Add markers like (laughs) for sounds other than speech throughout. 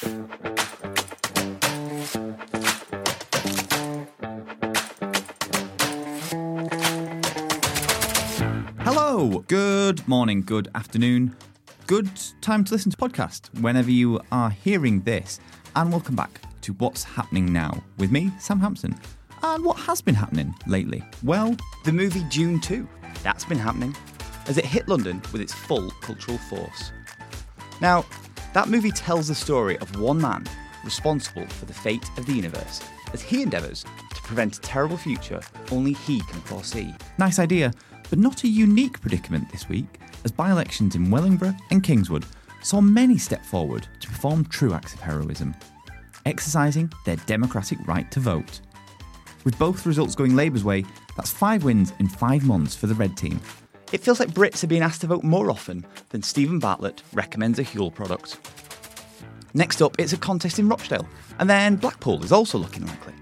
Hello, good morning, good afternoon, good time to listen to podcast whenever you are hearing this, and welcome back to What's Happening Now with me, Sam Hampson. And what has been happening lately? Well, The movie Dune 2. That's been happening as it hit London with its full cultural force. Now, that movie tells the story of one man responsible for the fate of the universe as he endeavours to prevent a terrible future only he can foresee. nice idea, but not a unique predicament this week, as by elections in Wellingborough and Kingswood saw many step forward to perform true acts of heroism, exercising their democratic right to vote. With both results going Labour's way, that's five wins in five months for the Red Team. It feels like Brits are being asked to vote more often than Steven Bartlett recommends a Huel product. Next up, it's a contest in Rochdale, and then Blackpool is also looking likely.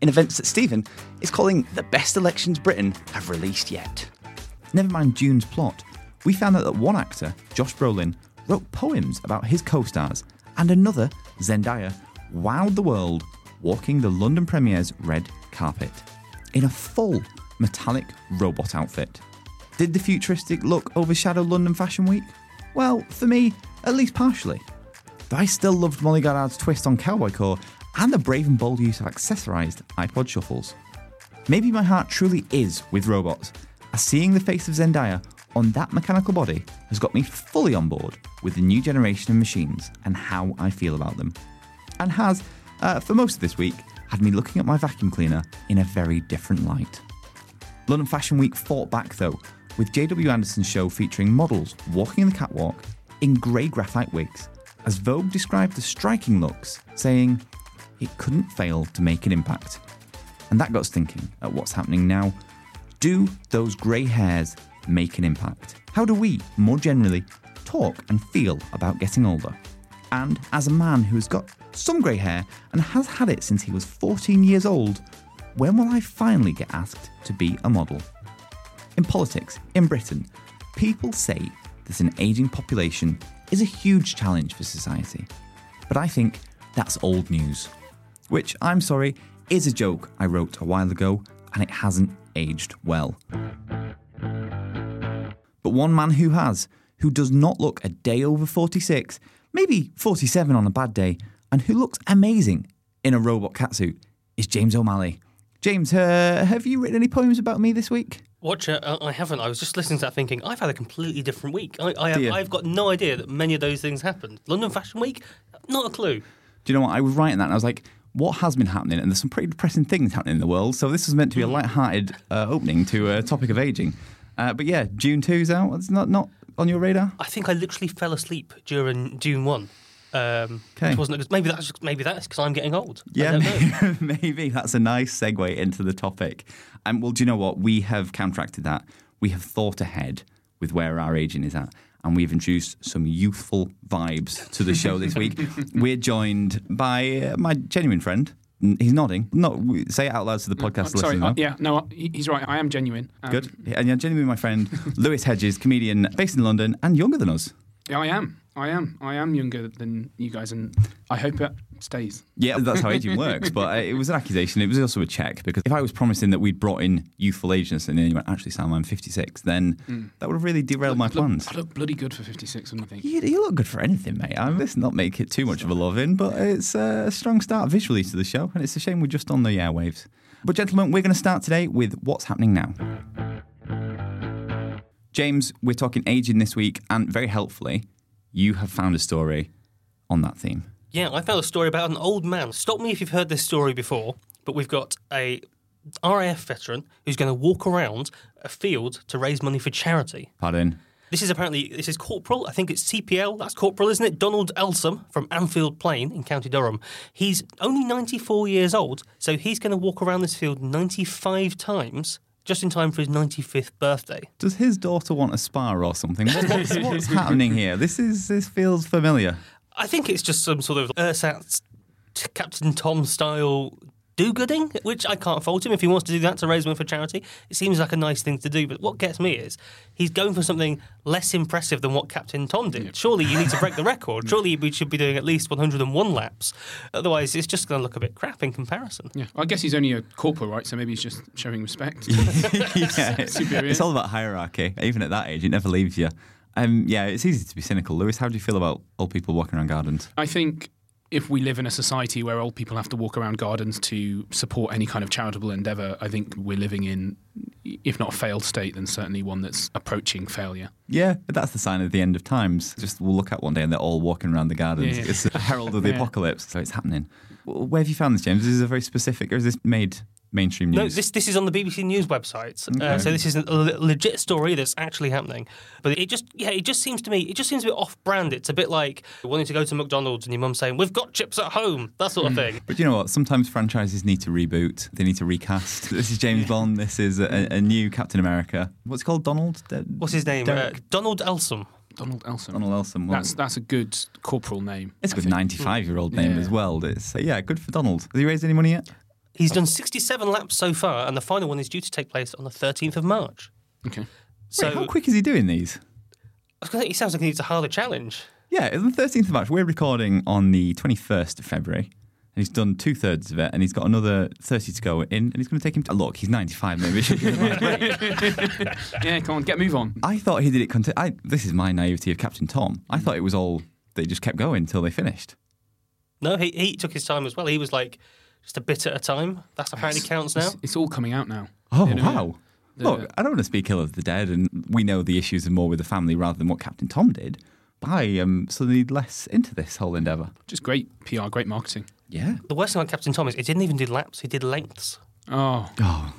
In events that Stephen is calling the best elections Britain have released yet. Never mind Dune's plot, we found out that one actor, Josh Brolin, wrote poems about his co stars, and another, Zendaya, wowed the world walking the London premiere's red carpet in a full metallic robot outfit. Did the futuristic look overshadow London Fashion Week? Well, for me, at least partially. Though I still loved Molly Goddard's twist on cowboy core and the brave and bold use of accessorised iPod shuffles. Maybe my heart truly is with robots, as seeing the face of Zendaya on that mechanical body has got me fully on board with the new generation of machines and how I feel about them. And has, uh, for most of this week, had me looking at my vacuum cleaner in a very different light. London Fashion Week fought back though, with JW Anderson's show featuring models walking the catwalk in grey graphite wigs, as Vogue described the striking looks, saying, it couldn't fail to make an impact. And that got us thinking at what's happening now. Do those grey hairs make an impact? How do we, more generally, talk and feel about getting older? And as a man who has got some grey hair and has had it since he was 14 years old, when will I finally get asked to be a model? In politics, in Britain, people say that an ageing population is a huge challenge for society. But I think that's old news. Which, I'm sorry, is a joke I wrote a while ago and it hasn't aged well. But one man who has, who does not look a day over 46, maybe 47 on a bad day, and who looks amazing in a robot catsuit, is James O'Malley. James, uh, have you written any poems about me this week? Watcher, uh, I haven't. I was just listening to that thinking, I've had a completely different week. I, I have, Dear. I've got no idea that many of those things happened. London Fashion Week? Not a clue. Do you know what? I was writing that and I was like, what has been happening? And there's some pretty depressing things happening in the world. So this was meant to be a light-hearted uh, opening to a topic of aging. Uh, but yeah, Dune 2's out. It's not, not on your radar? I think I literally fell asleep during Dune 1. Um, Okay. which wasn't maybe that's maybe that's because I'm getting old. Yeah, (laughs) maybe that's a nice segue into the topic. And well, do you know what? We have counteracted that. We have thought ahead with where our aging is at. And we've introduced some youthful vibes to the show this week. (laughs) We're joined by uh, my genuine friend. He's nodding. No, say it out loud to the podcast Uh, Sorry, listeners. uh, yeah, no, he's right. I am genuine. Um, Good. And you're genuinely my friend, (laughs) Lewis Hedges, comedian based in London and younger than us. Yeah, I am. I am. I am younger than you guys, and I hope it stays. Yeah, that's how aging works. But uh, it was an accusation. It was also a check because if I was promising that we'd brought in youthful ageness and then you went, actually, Sam, I'm 56, then that would have really derailed my Look- plans. I look bloody good for 56, wouldn't I think? You, you look good for anything, mate. I mean, let's not make it too much of a love in, but it's a strong start visually to the show, and it's a shame we're just on the airwaves. But, gentlemen, we're going to start today with what's happening now. James, we're talking aging this week, and very helpfully, you have found a story on that theme. Yeah, I found a story about an old man. Stop me if you've heard this story before, but we've got a RAF veteran who's going to walk around a field to raise money for charity. Pardon? This is apparently this is Corporal. I think it's CPL. That's Corporal, isn't it? Donald Elsom from Annfield Plain in County Durham. He's only 94 years old, so he's going to walk around this field 95 times just in time for his 95th birthday. Does his daughter want a spa or something? What, what's, (laughs) what's happening here? This is this feels familiar. I think it's just some sort of ersatz Captain Tom style do-gooding, which I can't fault him if he wants to do that to raise money for charity. It seems like a nice thing to do. But what gets me is he's going for something less impressive than what Captain Tom did. Surely you need to break the record. (laughs) Surely we should be doing at least 101 laps. Otherwise, it's just going to look a bit crap in comparison. Yeah, well, I guess he's only a corporal, right? So maybe he's just showing respect. (laughs) yeah, (laughs) it's, it's all about hierarchy. Even at that age, it never leaves you. Um, yeah, it's easy to be cynical. Lewis, how do you feel about old people walking around gardens? I think if we live in a society where old people have to walk around gardens to support any kind of charitable endeavour, I think we're living in, if not a failed state, then certainly one that's approaching failure. Yeah, but that's the sign of the end of times. Just we'll look at one day and they're all walking around the gardens. Yeah, yeah. It's a herald of the (laughs) Yeah. apocalypse, so it's happening. Where have you found this, James? Is this a very specific, or is this made mainstream news? No, this this is on the BBC News website. Uh, so this is a legit story that's actually happening. But it just yeah, it just seems to me it just seems a bit off-brand. It's a bit like wanting to go to McDonald's and your mum saying we've got chips at home, that sort of Hmm. thing. But you know what? Sometimes franchises need to reboot. They need to recast. (laughs) This is James Bond. This is a, a new Captain America. What's it called? Donald? De- What's his name? Uh, Donald Elsom. Donald Elson. Donald Elson. Well, That's that's a good corporal name. it's a good 95 year old name Yeah. as well. It's, uh, yeah, good for Donald. Has he raised any money yet? He's oh. done 67 laps so far, and the final one is due to take place on the 13th of March. Okay. So Wait, how quick is he doing these? I think he sounds like he needs a harder challenge. Yeah, it's the 13th of March. We're recording on the 21st of February. And he's done two thirds of it, and he's got another 30 to go in, and he's going to take him to. Look, he's 95, maybe. it should be. Yeah, come on, get move on. I thought he did it. Conti- I, this is my naivety of Captain Tom. I thought it was all. They just kept going until they finished. No, he, he took his time as well. He was like just a bit at a time. That's apparently counts now. It's, it's all coming out now. Oh, You know, wow. the- Look, I don't want to speak ill of the dead, and we know the issues are more with the family rather than what Captain Tom did. But I am suddenly less into this whole endeavour. Just great PR, great marketing. Yeah. The worst thing about Captain Tom is he didn't even do laps, he did lengths. Oh, Oh,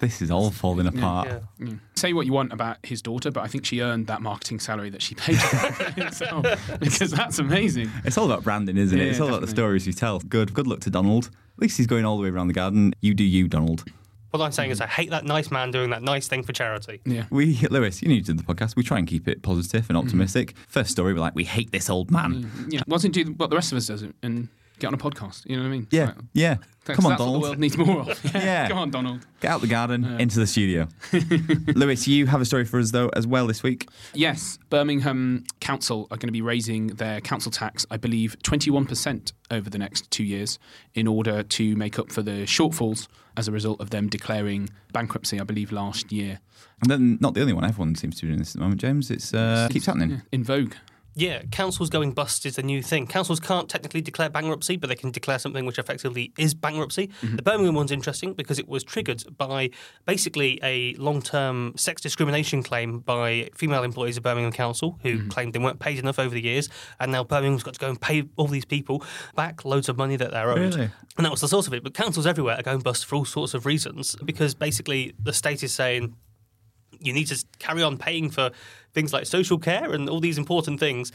this is all falling apart. Yeah. mm. say what you want about his daughter, but I think she earned that marketing salary that she paid (laughs) herself because that's amazing. It's all about branding, isn't it? Yeah, It's all about the stories you tell. Good, good luck to Donald. At least he's going all the way around the garden. You do you, Donald. What I'm saying is, I hate that nice man doing that nice thing for charity. Yeah. We, Lewis, you need to do the podcast. We try and keep it positive and mm. optimistic. First story, we're like, we hate this old man. Mm, yeah. Why doesn't do what the rest of us does and get on a podcast? You know what I mean? Yeah, Like, yeah. that's, Come on, that's what the Donald. world needs more of. (laughs) Yeah. (laughs) Come on, Donald. Get out the garden, into the studio. (laughs) Lewis, you have a story for us, though, as well this week. Yes, Birmingham Council are going to be raising their council tax, I believe, 21% over the next two years in order to make up for the shortfalls as a result of them declaring bankruptcy, I believe, last year. And then, not the only one. Everyone seems to be doing this at the moment, James. It's uh, keeps happening. Yeah, in vogue. Yeah, councils going bust is the new thing. Councils can't technically declare bankruptcy, but they can declare something which effectively is bankruptcy. Mm-hmm. The Birmingham one's interesting because it was triggered by basically a long term sex discrimination claim by female employees of Birmingham Council who mm-hmm. claimed they weren't paid enough over the years. And now Birmingham's got to go and pay all these people back loads of money that they're owed. Really? And that was the source of it. But councils everywhere are going bust for all sorts of reasons because basically the state is saying, you need to carry on paying for things like social care and all these important things.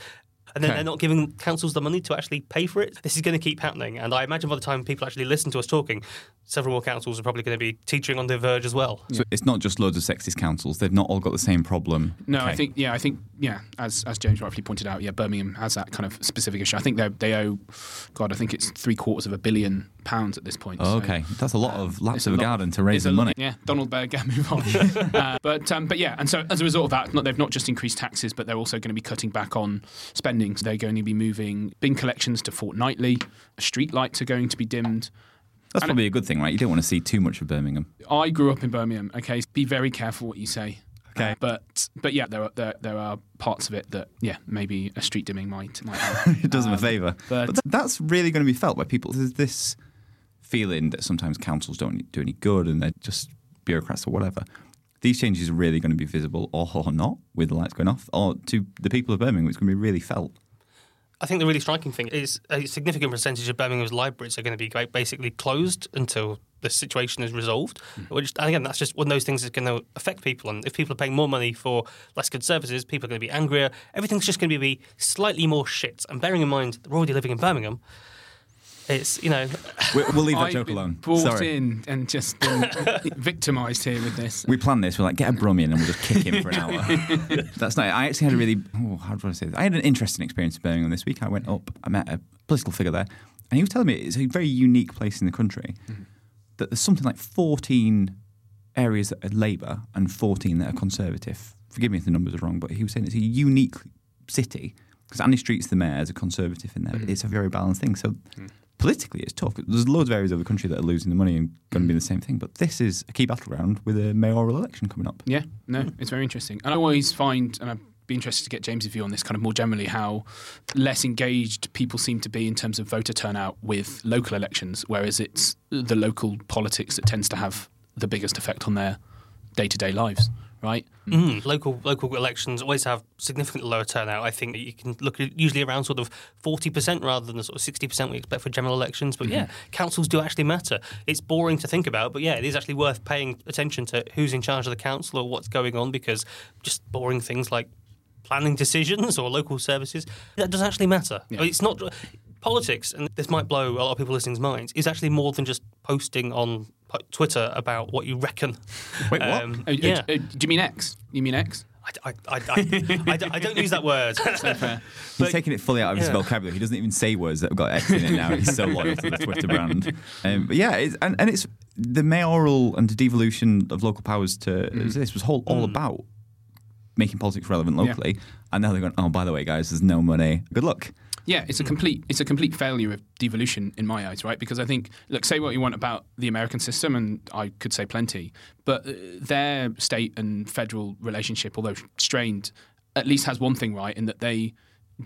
And then Okay. they're not giving councils the money to actually pay for it. This is going to keep happening. And I imagine by the time people actually listen to us talking, several more councils are probably going to be teetering on the verge as well. So it's not just loads of sexist councils. They've not all got the same problem. No, I think yeah, I think yeah, as as James rightfully pointed out, yeah, Birmingham has that kind of specific issue. I think they they owe, God, I think it's three quarters of a billion pounds at this point. Oh, so- okay, that's a lot of laps It's a of a garden to raise the lot- money. Yeah, Donald Berg, get move on. uh, but um, but yeah, and so as a result of that, not, they've not just increased taxes, but they're also going to be cutting back on spending. So they're going to be moving bin collections to fortnightly. Street lights are going to be dimmed. That's probably a good thing, right? You don't want to see too much of Birmingham. I grew up in Birmingham. Okay, be very careful what you say. Okay. Uh, but but yeah, there are there, there are parts of it that yeah maybe a street dimming might might help. (laughs) it does them a Um, favour. but- But that's really going to be felt by people. There's this feeling that sometimes councils don't do any good and they're just bureaucrats or whatever. These changes are really going to be visible or, or not with the lights going off, or to the people of Birmingham, it's going to be really felt. I think the really striking thing is a significant percentage of Birmingham's libraries are going to be basically closed until the situation is resolved. Hmm. Which, and again, that's just one of those things that's going to affect people. And if people are paying more money for less good services, people are going to be angrier. Everything's just going to be slightly more shit. And bearing in mind they're already living in Birmingham, it's you know We, we'll leave that I've joke been alone. Brought Sorry. in and just been (laughs) victimised here with this. We planned this. We're like, get a Brummy in and we'll just kick him for an hour. (laughs) That's not. I actually had a really. Oh, how do I say this? I had an interesting experience in Birmingham this week. I went up. I met a political figure there, and he was telling me it's a very unique place in the country mm-hmm. that there's something like 14 areas that are Labour and 14 that are Conservative. Forgive me if the numbers are wrong, but he was saying it's a unique city because Andy Street's the mayor as a Conservative in there. Mm. It's a very balanced thing. So mm. Politically, it's tough. There's loads of areas of the country that are losing the money and going to be mm. the same thing. But this is a key battleground with a mayoral election coming up. Yeah, no, it's very interesting. And I always find, and I'd be interested to get James's view on this kind of more generally, how less engaged people seem to be in terms of voter turnout with local elections, whereas it's the local politics that tends to have the biggest effect on their day to day lives, right? Mm. Local local elections always have significantly lower turnout. I think that you can look at usually around sort of forty percent rather than the sort of sixty percent we expect for general elections. But yeah, councils do actually matter. It's boring to think about, but yeah, it is actually worth paying attention to who's in charge of the council or what's going on because just boring things like planning decisions or local services that does actually matter. It's not politics, and this might blow a lot of people listening's minds. Is actually more than just posting on po- Twitter about what you reckon. Wait, what? Um, Oh, uh, yeah. uh, do you mean X? You mean X? I, I, I, I, I don't- I don't use that word. (laughs) He's taking it fully out of his yeah. vocabulary. He doesn't even say words that have got X in it now. He's so loyal to the Twitter brand. Um, but yeah, it's, and, and it's the mayoral and the devolution of local powers to this was whole, all about making politics relevant locally. And now they're going, oh, by the way, guys, there's no money. Good luck. Yeah, it's a complete it's a complete failure of devolution in my eyes, right? Because I think look, say what you want about the American system, and I could say plenty, but uh, their state and federal relationship, although strained, at least has one thing right in that they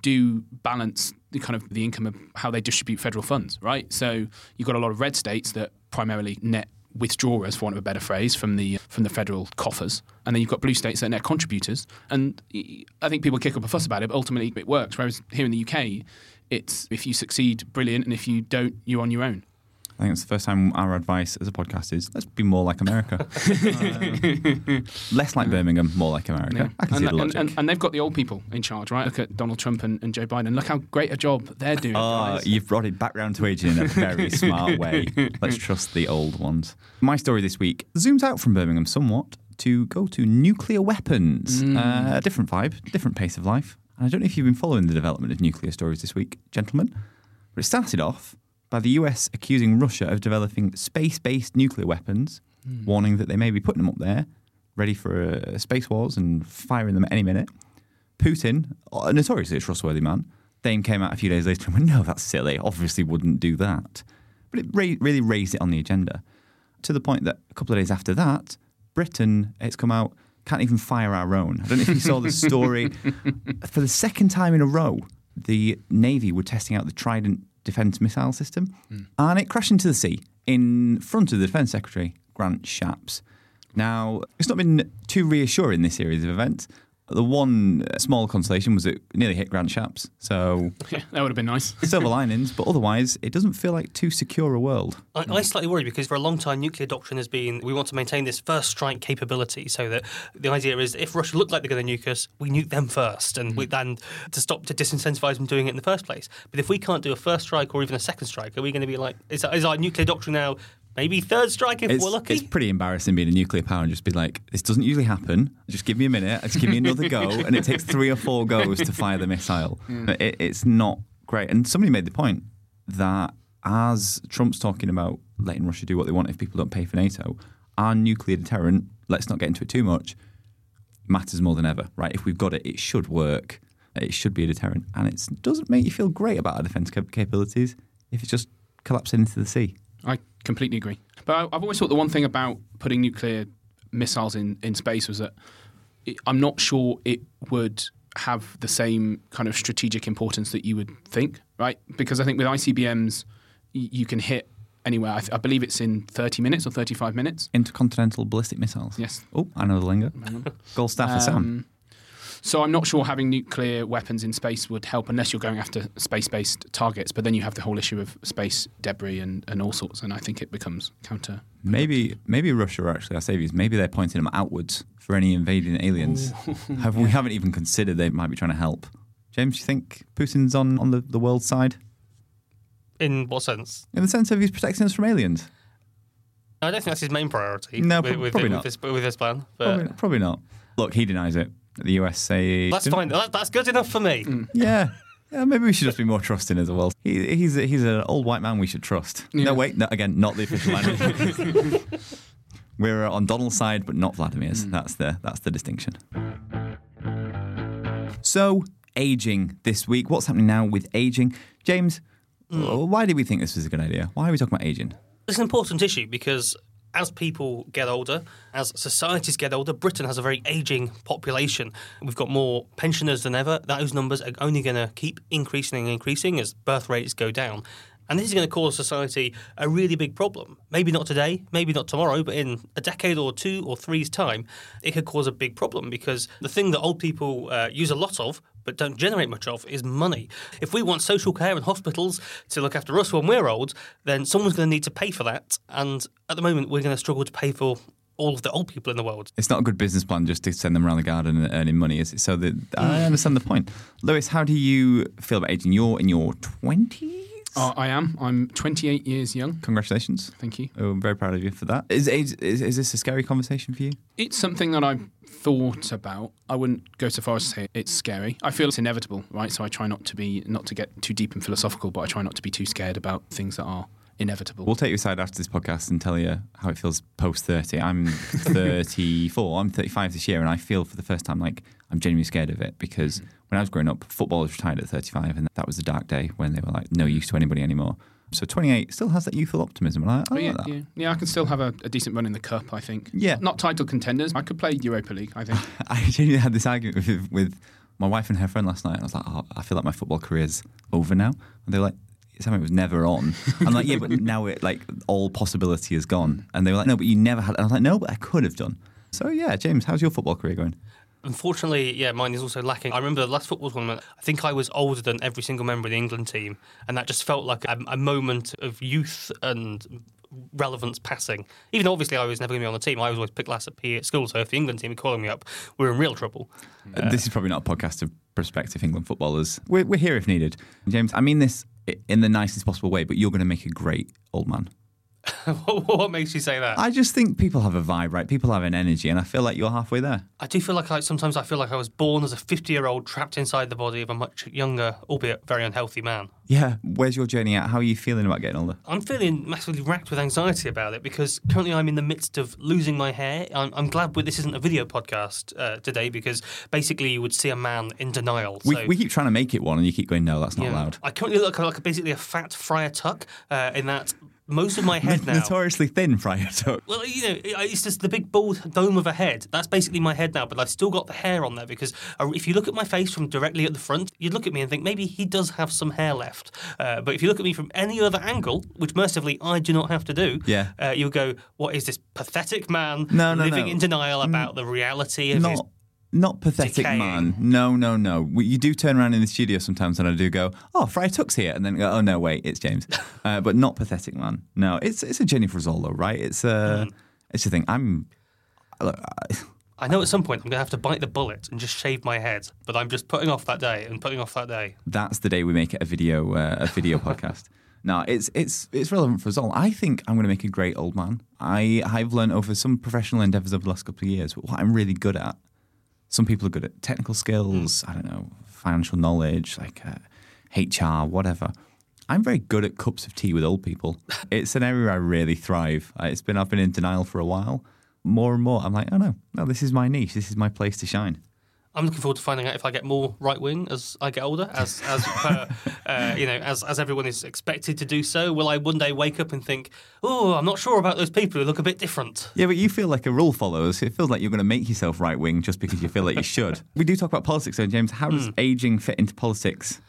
do balance the kind of the income of how they distribute federal funds, right? So you've got a lot of red states that primarily net withdrawers, for want of a better phrase, from the from the federal coffers, and then you've got blue states that are net contributors. And I think people kick up a fuss about it, but ultimately it works. Whereas here in the UK, it's if you succeed, brilliant, and if you don't, you're on your own. I think it's the first time our advice as a podcast is let's be more like America. Uh, (laughs) less like Birmingham, more like America. I can and, see the logic. and- and they've got the old people in charge, right? Look at Donald Trump and, and Joe Biden. Look how great a job they're doing. Guys. you've brought it back round to aging in a very (laughs) smart way. Let's trust the old ones. My story this week zooms out from Birmingham somewhat to go to nuclear weapons. Uh, a different vibe, different pace of life. And I don't know if you've been following the development of nuclear stories this week, gentlemen, but it started off by the US accusing Russia of developing space based nuclear weapons, warning that they may be putting them up there, ready for uh, space wars and firing them at any minute. Putin, a notoriously trustworthy man, then came out a few days later and went, no, that's silly. Obviously wouldn't do that. But it ra- really raised it on the agenda to the point that a couple of days after that, Britain, it's come out, can't even fire our own. I don't know if you saw the story. (laughs) For the second time in a row, the Navy were testing out the Trident defence missile system hmm. and it crashed into the sea in front of the Defence Secretary, Grant Shapps. Now, it's not been too reassuring this series of events. The one small consolation was it nearly hit Grant Shapps, so Yeah, that would have been nice. (laughs) silver (laughs) linings, but otherwise, it doesn't feel like too secure a world. I, I slightly worry because for a long time, nuclear doctrine has been we want to maintain this first strike capability, so that the idea is if Russia looked like they're going to nuke us, we nuke them first, and we, hmm. then to stop to disincentivize them doing it in the first place. But if we can't do a first strike or even a second strike, are we going to be like is, is our nuclear doctrine now maybe third strike if It's, we're lucky? it's pretty embarrassing being a nuclear power and just be like, this doesn't usually happen. Just give me a minute. Just give me another (laughs) go. And it takes three or four goes to fire the missile. (laughs) It, it's not great. And somebody made the point that as Trump's talking about letting Russia do what they want if people don't pay for NATO, our nuclear deterrent, let's not get into it too much, matters more than ever, right? If we've got it, it should work. It should be a deterrent. And it doesn't make you feel great about our defence cap- capabilities if it's just collapsing into the sea. I completely agree. But I, I've always thought the one thing about putting nuclear missiles in, in space was that it, I'm not sure it would have the same kind of strategic importance that you would think, right? Because I think with ICBMs, y- you can hit anywhere. I, th- I believe it's in 30 minutes or 35 minutes. Intercontinental ballistic missiles. Yes. Oh, I know the lingo. Gold staff for Sam. So I'm not sure having nuclear weapons in space would help unless you're going after space-based targets. But then you have the whole issue of space debris and, and all sorts, and I think it becomes counter. Maybe, maybe Russia are actually our saviors. Maybe they're pointing them outwards for any invading aliens. (laughs) Have, we haven't even considered they might be trying to help. James, you think Putin's on, on the, the world side? in what sense? In the sense of he's protecting us from aliens? I don't think that's his main priority. No, with, prob- with, probably with not. This, with this plan. But Probably, probably not. Look, he denies it. The US say. that's fine. That, that's good enough for me. Mm. Yeah. Yeah, maybe we should just be more trusting as well. He, he's a, he's an old white man we should trust. Yeah. No, wait, no, again, not the official line. (laughs) We're uh, on Donald's side, but not Vladimir's. Mm. That's the that's the distinction. So, aging this week. What's happening now with aging, James? Mm. Why did we think this was a good idea? Why are we talking about aging? It's an important issue because as people get older, as societies get older, Britain has a very aging population. We've got more pensioners than ever. Those numbers are only going to keep increasing and increasing as birth rates go down. And this is going to cause society a really big problem. Maybe not today, maybe not tomorrow, but in a decade or two or three's time, it could cause a big problem because the thing that old people uh, use a lot of but don't generate much of is money. If we want social care and hospitals to look after us when we're old, then someone's going to need to pay for that. And at the moment, we're going to struggle to pay for all of the old people in the world. It's not a good business plan just to send them around the garden and earning money, is it? So that I understand the point. Lewis, how do you feel about aging? You're in your twenties. Uh, I am. I'm 28 years young. Congratulations. Thank you. Oh, I'm very proud of you for that. Is, age, is is this a scary conversation for you? It's something that I've thought about. I wouldn't go so far as to say it's scary. I feel it's inevitable, right? So I try not to be not to get too deep and philosophical, but I try not to be too scared about things that are inevitable. We'll take you aside after this podcast and tell you how it feels post 30. I'm (laughs) 34, I'm 35 this year, and I feel for the first time like I'm genuinely scared of it because when I was growing up, football was retired at 35, and that was a dark day when they were like no use to anybody anymore. So 28 still has that youthful optimism, and I, I oh, like yeah, that. yeah, yeah, I can still have a, a decent run in the cup. I think. Yeah. not title contenders. I could play Europa League. I think. (laughs) I genuinely had this argument with, with my wife and her friend last night, and I was like, oh, I feel like my football career's over now. And they were like, something was never on. (laughs) I'm like, yeah, but now it like all possibility is gone. And they were like, no, but you never had. And I was like, no, but I could have done. So yeah, James, how's your football career going? Unfortunately, yeah, mine is also lacking. I remember the last football tournament, I think I was older than every single member of the England team, and that just felt like a, a moment of youth and relevance passing. Even though obviously I was never going to be on the team, I was always picked last at at school, so if the England team were calling me up, we are in real trouble. Uh, this is probably not a podcast of prospective England footballers. We're, we're here if needed. James, I mean this in the nicest possible way, but you're going to make a great old man. (laughs) what makes you say that? I just think people have a vibe, right? People have an energy, and I feel like you're halfway there. I do feel like I sometimes I feel like I was born as a 50 year old trapped inside the body of a much younger, albeit very unhealthy man. Yeah. Where's your journey at? How are you feeling about getting older? I'm feeling massively racked with anxiety about it because currently I'm in the midst of losing my hair. I'm, I'm glad this isn't a video podcast uh, today because basically you would see a man in denial. We, So- we keep trying to make it one, and you keep going, no, that's not yeah. allowed. I currently look like basically a fat Friar Tuck uh, in that most of my head now. Notoriously thin, Friar Tuck. Well, you know, it's just the big bald dome of a head. That's basically my head now, but I've still got the hair on there because uh, if you look at my face from directly at the front, you'd look at me and think maybe he does have some hair left. Uh, but if you look at me from any other angle, which mercifully I do not have to do, Yeah. uh, you'll go, "What is this pathetic man No, no, living no. in denial about the reality of his?" Not, pathetic, decaying. man. No, no, no. We, you do turn around in the studio sometimes, and I do go, "Oh, Friar Tuck's here," and then go, "Oh no, wait, it's James." (laughs) uh, but not pathetic, man. No, it's it's a journey for us all, though, right? It's a Mm. it's the thing. I'm. Look, I, I know at some point I'm going to have to bite the bullet and just shave my head, but I'm just putting off that day and putting off that day. that's the day we make it a video uh, a video (laughs) podcast. No, it's it's it's relevant for us all. I think I'm going to make a great old man. I I've learned over some professional endeavors over the last couple of years what I'm really good at. Some people are good at technical skills. I don't know, financial knowledge, like uh, HR, whatever. I'm very good at cups of tea with old people. (laughs) It's an area I really thrive. Uh, It's been I've been in denial for a while. More and more, I'm like, oh no, no, this is my niche. This is my place to shine. I'm looking forward to finding out if I get more right wing as I get older, as as (laughs) per, uh, you know, as as everyone is expected to do so. Will I one day wake up and think, oh, I'm not sure about those people who look a bit different? Yeah, but you feel like a rule follower. So it feels like you're going to make yourself right wing just because you feel like you (laughs) should. we do talk about politics, though, James. How does aging fit into politics?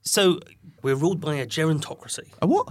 So we're ruled by a gerontocracy. A what?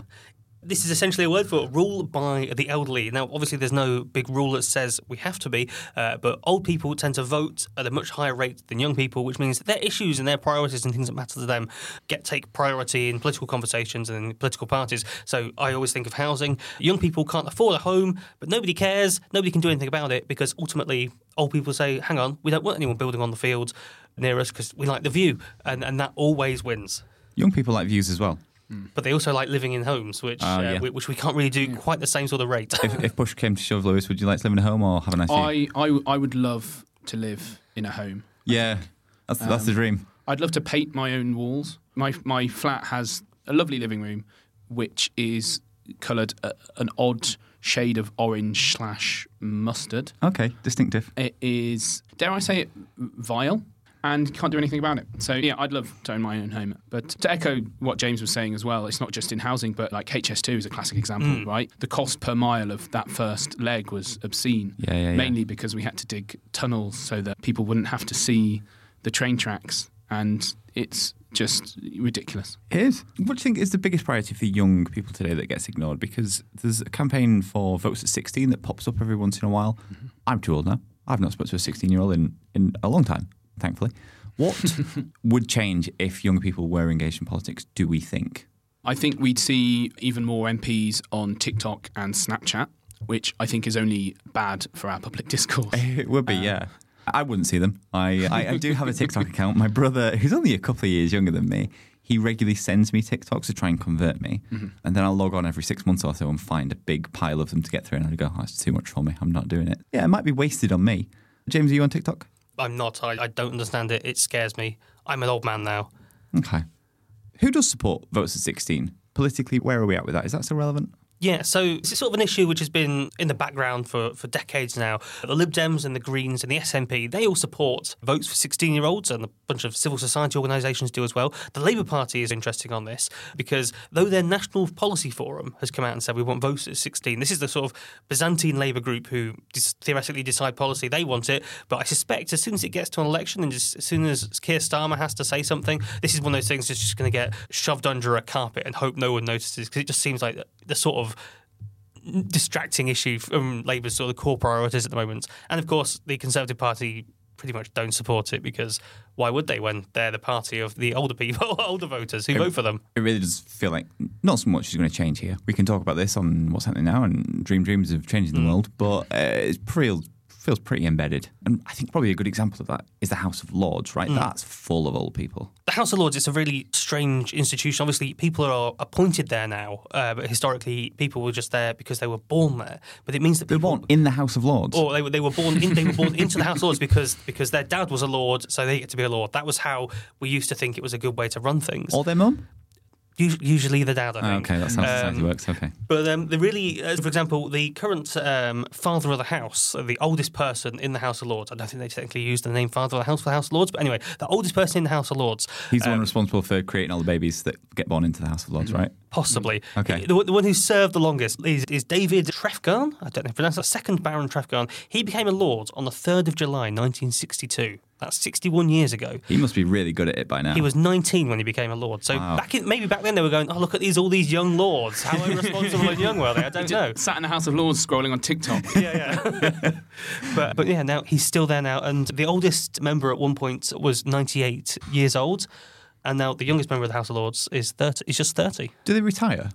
This is essentially a word for rule by the elderly. Now, obviously, there's no big rule that says we have to be, uh, but old people tend to vote at a much higher rate than young people, which means their issues and their priorities and things that matter to them get take priority in political conversations and in political parties. So I always think of housing. Young people can't afford a home, but nobody cares. Nobody can do anything about it because ultimately, old people say, "Hang on, we don't want anyone building on the field near us because we like the view," and and that always wins Young people like views as well. Hmm. but they also like living in homes, which Oh, uh, yeah. whi- which we can't really do quite the same sort of rate. If, if (laughs) push came to shove, Lewis, would you like to live in a home or have a nice view? I, I I would love to live in a home. yeah, that's, that's the um, dream. I'd love to paint my own walls. My my flat has a lovely living room, which is coloured a, an odd shade of orange slash mustard. Okay, distinctive. It is, dare I say it, vile. And can't do anything about it. So yeah, I'd love to own my own home. But to echo what James was saying as well, it's not just in housing, but like HS2 is a classic example, mm. right? The cost per mile of that first leg was obscene. Yeah, yeah, yeah. Mainly because we had to dig tunnels so that people wouldn't have to see the train tracks, and it's just ridiculous. It is. What do you think is the biggest priority for young people today that gets ignored? Because there's a campaign for votes at 16 that pops up every once in a while. Mm-hmm. I'm too old now. I've not spoken to a 16 year old in, in a long time, thankfully. What (laughs) would change if younger people were engaged in politics, do we think? I think we'd see even more MPs on TikTok and Snapchat, which I think is only bad for our public (laughs) discourse. (laughs) It would be, uh, yeah. I wouldn't see them. I, I, I do have a TikTok account. My brother, who's only a couple of years younger than me, he regularly sends me TikToks to try and convert me. Mm-hmm. And then I'll log on every six months or so and find a big pile of them to get through. And I go, oh, it's too much for me. I'm not doing it. Yeah, it might be wasted on me. James, are you on TikTok? I'm not. I, I don't understand it. It scares me. I'm an old man now. Okay. Who does support votes at 16? Politically, where are we at with that? Is that still relevant? Yeah, so it's sort of an issue which has been in the background for, for decades now. The Lib Dems and the Greens and the SNP, they all support votes for 16 year olds, and a bunch of civil society organisations do as well. The Labour Party is interesting on this because though their National Policy Forum has come out and said we want votes at 16, this is the sort of Byzantine Labour group who theoretically decide policy, they want it. But I suspect as soon as it gets to an election and just as soon as Keir Starmer has to say something, this is one of those things that's just going to get shoved under a carpet and hope no one notices because it just seems like the sort of distracting issue from Labour's sort of core priorities at the moment. And of course, the Conservative Party pretty much don't support it because why would they when they're the party of the older people, (laughs) older voters who vote for them? It really does feel like not so much is going to change here. We can talk about this on what's happening now and dream dreams of changing the world, but uh, it's pretty, feels pretty embedded. And I think probably a good example of that is the House of Lords, right? That's full of old people. The House of Lords is a really strange institution. Obviously, people are appointed there now, uh, but historically, people were just there because they were born there. But it means that They were born in the House of Lords. or they were, they were born in, they were born into the House of Lords because because their dad was a lord, so they get to be a lord. That was how we used to think it was a good way to run things. Or their mum? Us- Usually the dad, I Oh, think. okay, that's how society Um, works. Okay. But um, the really, uh, for example, the current um, father of the house, the oldest person in the House of Lords. I don't think they technically use the name father of the house for the House of Lords, but anyway, the oldest person in the House of Lords. He's the one um, responsible for creating all the babies that get born into the House of Lords, right? Possibly. Okay. The, the one who served the longest is, is David Trefgarne. I don't know if I pronounce that. Second Baron Trefgarne. He became a lord on the 3rd of July, 1962. That's 61 years ago. He must be really good at it by now. He was 19 when he became a lord. So Wow. back in, maybe back then they were going, oh, look at these all these young lords. How (laughs) irresponsible and young were they? I don't know. Sat in the House of Lords scrolling on TikTok. (laughs) yeah, yeah. (laughs) but but yeah, now he's still there now, and the oldest member at one point was 98 years old, and now the youngest member of the House of Lords is 30. Is just 30. Do they retire?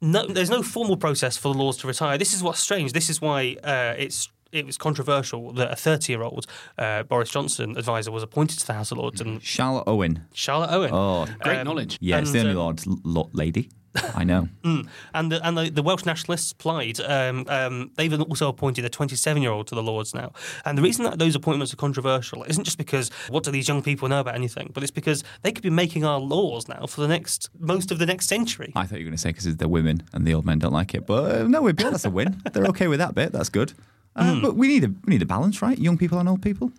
No, there's no formal process for the Lords to retire. This is what's strange. This is why uh, it's. It was controversial that a 30 year old uh, Boris Johnson advisor was appointed to the House of Lords and Charlotte Owen. Charlotte Owen. Oh, Great Um, knowledge. yeah, it's the and, only um, Lord, lo- lady. I know. (laughs) And the, and the, the Welsh nationalists, Plaid, um, um, they've also appointed a 27 year old to the Lords now. And the reason that those appointments are controversial isn't just because what do these young people know about anything, but it's because they could be making our laws now for the next most of the next century. I thought you were going to say because they're women and the old men don't like it. But uh, no, we're that's a win. They're okay with that bit. That's good. Uh, But we need a we need a balance, right? Young people and old people.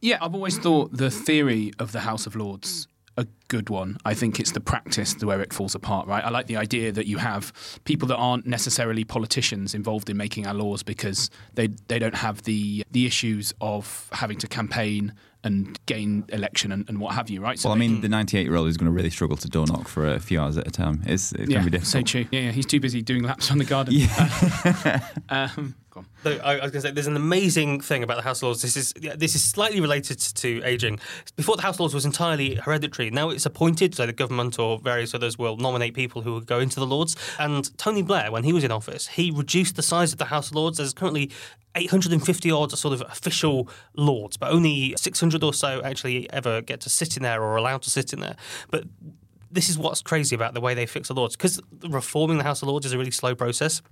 Yeah, I've always thought the theory of the House of Lords a good one. I think it's the practice where it falls apart, right? I like the idea that you have people that aren't necessarily politicians involved in making our laws because they they don't have the the issues of having to campaign and gain election and, and what have you, right? So Well, I mean, can- the 98 year old is going to really struggle to door knock for a few hours at a time. It's, it's yeah, going to be so true. Yeah, yeah, he's too busy doing laps on the garden. Yeah. (laughs) Um, I, I was going to say, there's an amazing thing about the House of Lords. This is yeah, this is slightly related to aging. Before the House of Lords was entirely hereditary. Now it's appointed, so the government or various others will nominate people who will go into the Lords. And Tony Blair, when he was in office, he reduced the size of the House of Lords. There's currently 850 odd sort of official lords, but only 600 or so actually ever get to sit in there or are allowed to sit in there. But this is what's crazy about the way they fix the Lords because reforming the House of Lords is a really slow process.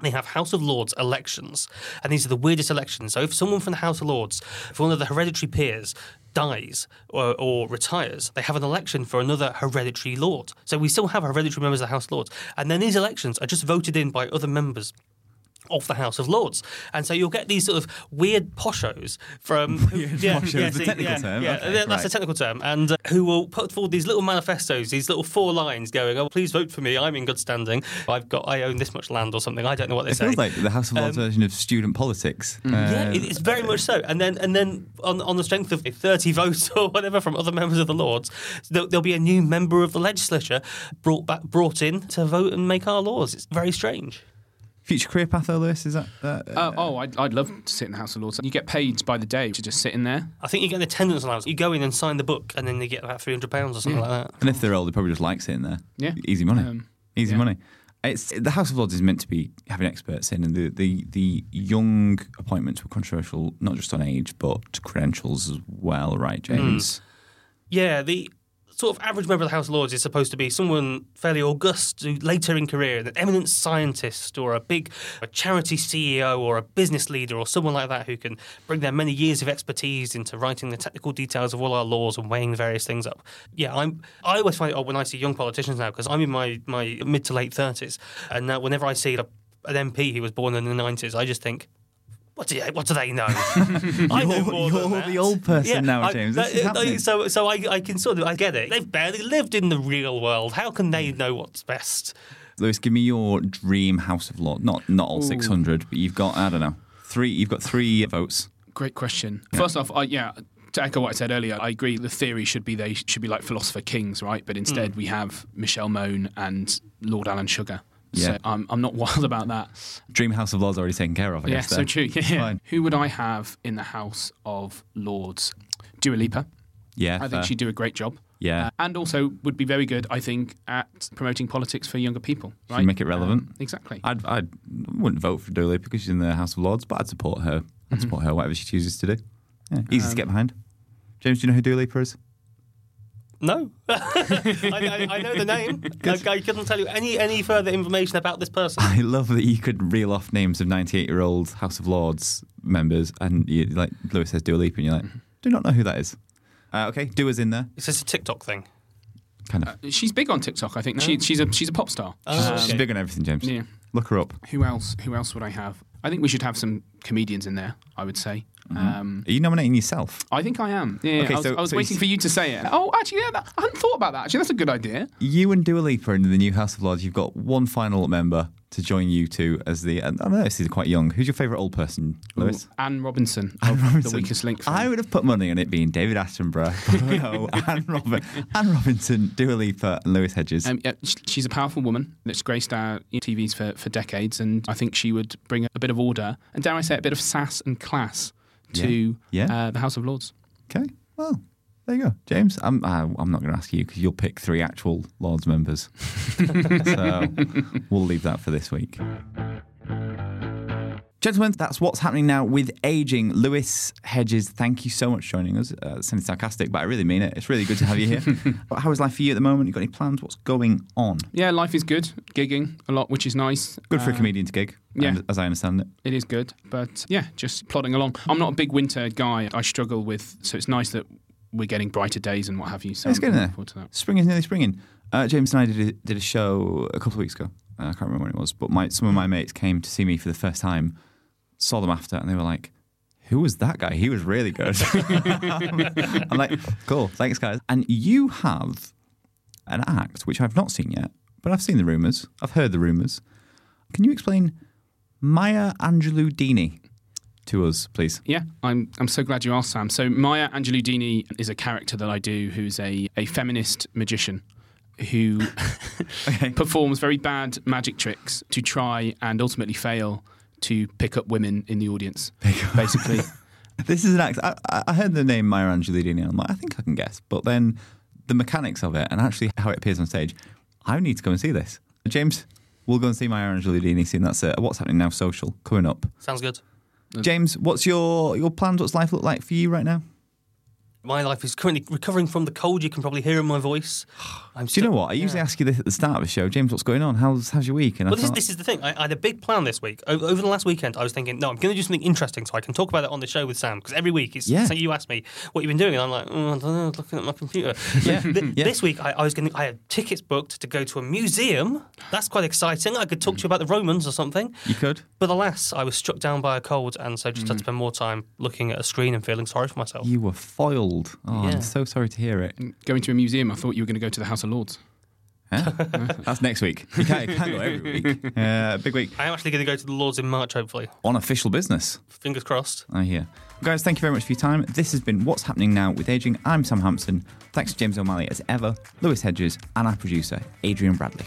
They have House of Lords elections, and these are the weirdest elections. So, if someone from the House of Lords, if one of the hereditary peers dies or, or retires, they have an election for another hereditary lord. So we still have hereditary members of the House of Lords. And then these elections are just voted in by other members of the House of Lords. And so you'll get these sort of weird poshos from. (laughs) Weird poshos, the technical yeah, term. Yeah, Okay, that's right. the technical term. And uh, who will put forward these little manifestos, these little four lines going, oh, please vote for me. I'm in good standing. I've got, I own this much land or something. I don't know what they It say. feels like the House of Lords version of student politics. Uh, Um, Yeah, it's very much so. And then, and then on, on the strength of 30 votes (laughs) or whatever from other members of the Lords, there'll, there'll be a new member of the legislature brought back, brought in to vote and make our laws. It's very strange. Future career path, though, Lewis, is that? Uh, Uh, oh, I'd, I'd love to sit in the House of Lords. You get paid by the day to just sit in there. I think you get an attendance allowance. You go in and sign the book, and then you get about three hundred pounds or something like that. and if they're old, they probably just like sitting there. Yeah. Easy money. Um, Easy yeah. money. It's the House of Lords is meant to be having experts in, and the, the the young appointments were controversial, not just on age but credentials as well, right, James? Yeah, the sort of average member of the House of Lords is supposed to be someone fairly august, later in career, an eminent scientist or a big a charity CEO or a business leader or someone like that who can bring their many years of expertise into writing the technical details of all our laws and weighing various things up. Yeah, I'm. I always find it odd when I see young politicians now because I'm in my my mid to late thirties, and now whenever I see a, an MP who was born in the nineties, I just think. What do, what do they know? (laughs) I know You're- more you're than that. the old person now, I- James. that- This is happening. so, so I, I can sort of, I get it. They've barely lived in the real world. How can they know what's best? Lewis, give me your dream House of Lords. Not not all six hundred, but you've got I don't know three. You've got three votes. Great question. First off, I, yeah, to echo what I said earlier, I agree. The theory should be they should be like philosopher kings, right? But instead, hmm. we have Michelle Mone and Lord Alan Sugar. Yeah. So I'm, I'm not (laughs) wild about that. Dream House of Lords already taken care of. I yeah, guess. so true. (laughs) Yeah. Fine. Who would I have in the House of Lords? Dua Lipa. Yeah, I fair. think she'd do a great job. Yeah. Uh, and also would be very good, I think, at promoting politics for younger people. Right? make it relevant. Um, exactly. I'd, I wouldn't vote for Dua Lipa because she's in the House of Lords, but I'd support her. Mm-hmm. I'd support her whatever she chooses to do. Yeah, easy Um, to get behind. James, do you know who Dua Lipa is? No. (laughs) (laughs) I, I, I know the name. I, I couldn't tell you any, any further information about this person. I love that you could reel off names of 98 year old House of Lords members, and you like Lewis says Dua Lipa, and you're like, Mm-hmm. do not know who that is. Uh, okay, Dua's in there, It's just a TikTok thing. kind of. She's big on TikTok, I think. She, she's a she's a pop star. Oh, She's okay. big on everything, James. Yeah. Look her up. Who else? Who else would I have? I think we should have some comedians in there. I would say. Um, Are you nominating yourself? I think I am. Yeah, Okay, I was, so- I was so waiting for you to say it. Oh, actually, yeah, that, I hadn't thought about that. Actually, that's a good idea. You and Dua Lipa in the new House of Lords. You've got one final member to join you two as the. And I know this is quite young. Who's your favourite old person, Lewis? Ooh, Anne Robinson Anne Robinson. the Weakest Link. I would have put money on it being David Attenborough, (laughs) (laughs) Bono, Anne, Robin, Anne Robinson, Dua Lipa, and Lewis Hedges. Um, yeah, she's a powerful woman that's graced our TVs for, for decades, and I think she would bring a bit of order and, dare I say, a bit of sass and class to Yeah. Yeah. Uh, the House of Lords. Okay, well, there you go, James. I'm uh, I'm not going to ask you because you'll pick three actual Lords members, (laughs) so we'll leave that for this week. Gentlemen, that's what's happening now with aging. Lewis Hedges, thank you so much for joining us. Uh, sounding sarcastic, but I really mean it. It's really good to have you here. (laughs) How is life for you at the moment? You got any plans? What's going on? Yeah, life is good. Gigging a lot, which is nice. Good for a Uh, comedian to gig, yeah. as I understand it. It is good, but yeah, just plodding along. I'm not a big winter guy. I struggle with, so it's nice that we're getting brighter days and what have you. So It's getting there. Spring is nearly springing. Uh, James and I did a, did a show a couple of weeks ago. Uh, I can't remember when it was, but my, some of my mates came to see me for the first time, saw them after, and they were like, "Who was that guy? He was really good." (laughs) I'm like, "Cool, thanks, guys." And you have an act which I've not seen yet, but I've seen the rumors. I've heard the rumors. Can you explain Maya Angelou-Dini to us, please? Yeah, I'm. I'm so glad you asked, Sam. So Maya Angelou-Dini is a character that I do, who's a a feminist magician who (laughs) (laughs) performs very bad magic tricks to try and ultimately fail to pick up women in the audience. (laughs) Basically, This is an act. I, I- I heard the name Maya Angelou-Dini, and I'm like, I think I can guess. But then the mechanics of it and actually how it appears on stage, I need to go and see this. James, we'll go and see Maya Angelou-Dini soon. That's a What's Happening Now social coming up. Sounds good. James, what's your your plans? What's life look like for you right now? My life is currently recovering from the cold. You can probably hear in my voice. (sighs) I'm Do you know what? I usually ask you this at the start of the show, James. What's going on? How's how's your week? And Well, this is, this is the thing. I, I had a big plan this week. Over, over the last weekend, I was thinking, no, I'm going to do something interesting so I can talk about it on the show with Sam. Because every week, it's Yeah. so you ask me what you've been doing, and I'm like, oh, I don't know, looking at my computer. (laughs) Yeah, Th- yeah. This week, I, I was going. I had tickets booked to go to a museum. That's quite exciting. I could talk to you about the Romans or something. you could. But alas, I was struck down by a cold, and so just Mm. had to spend more time looking at a screen and feeling sorry for myself. You were foiled. Oh, Yeah. I'm so sorry to hear it. Going to a museum, I thought you were going to go to the House of Lords. Huh? That's next week. You can't, you can't go every week. (laughs) Uh, big week I am actually going to go to the Lords in March, hopefully. on official business. Fingers crossed. I hear. Guys, thank you very much for your time. This has been What's Happening Now with Aging. I'm Sam Hampson. Thanks to James O'Malley as ever, Lewis Hedges, and our producer, Adrian Bradley.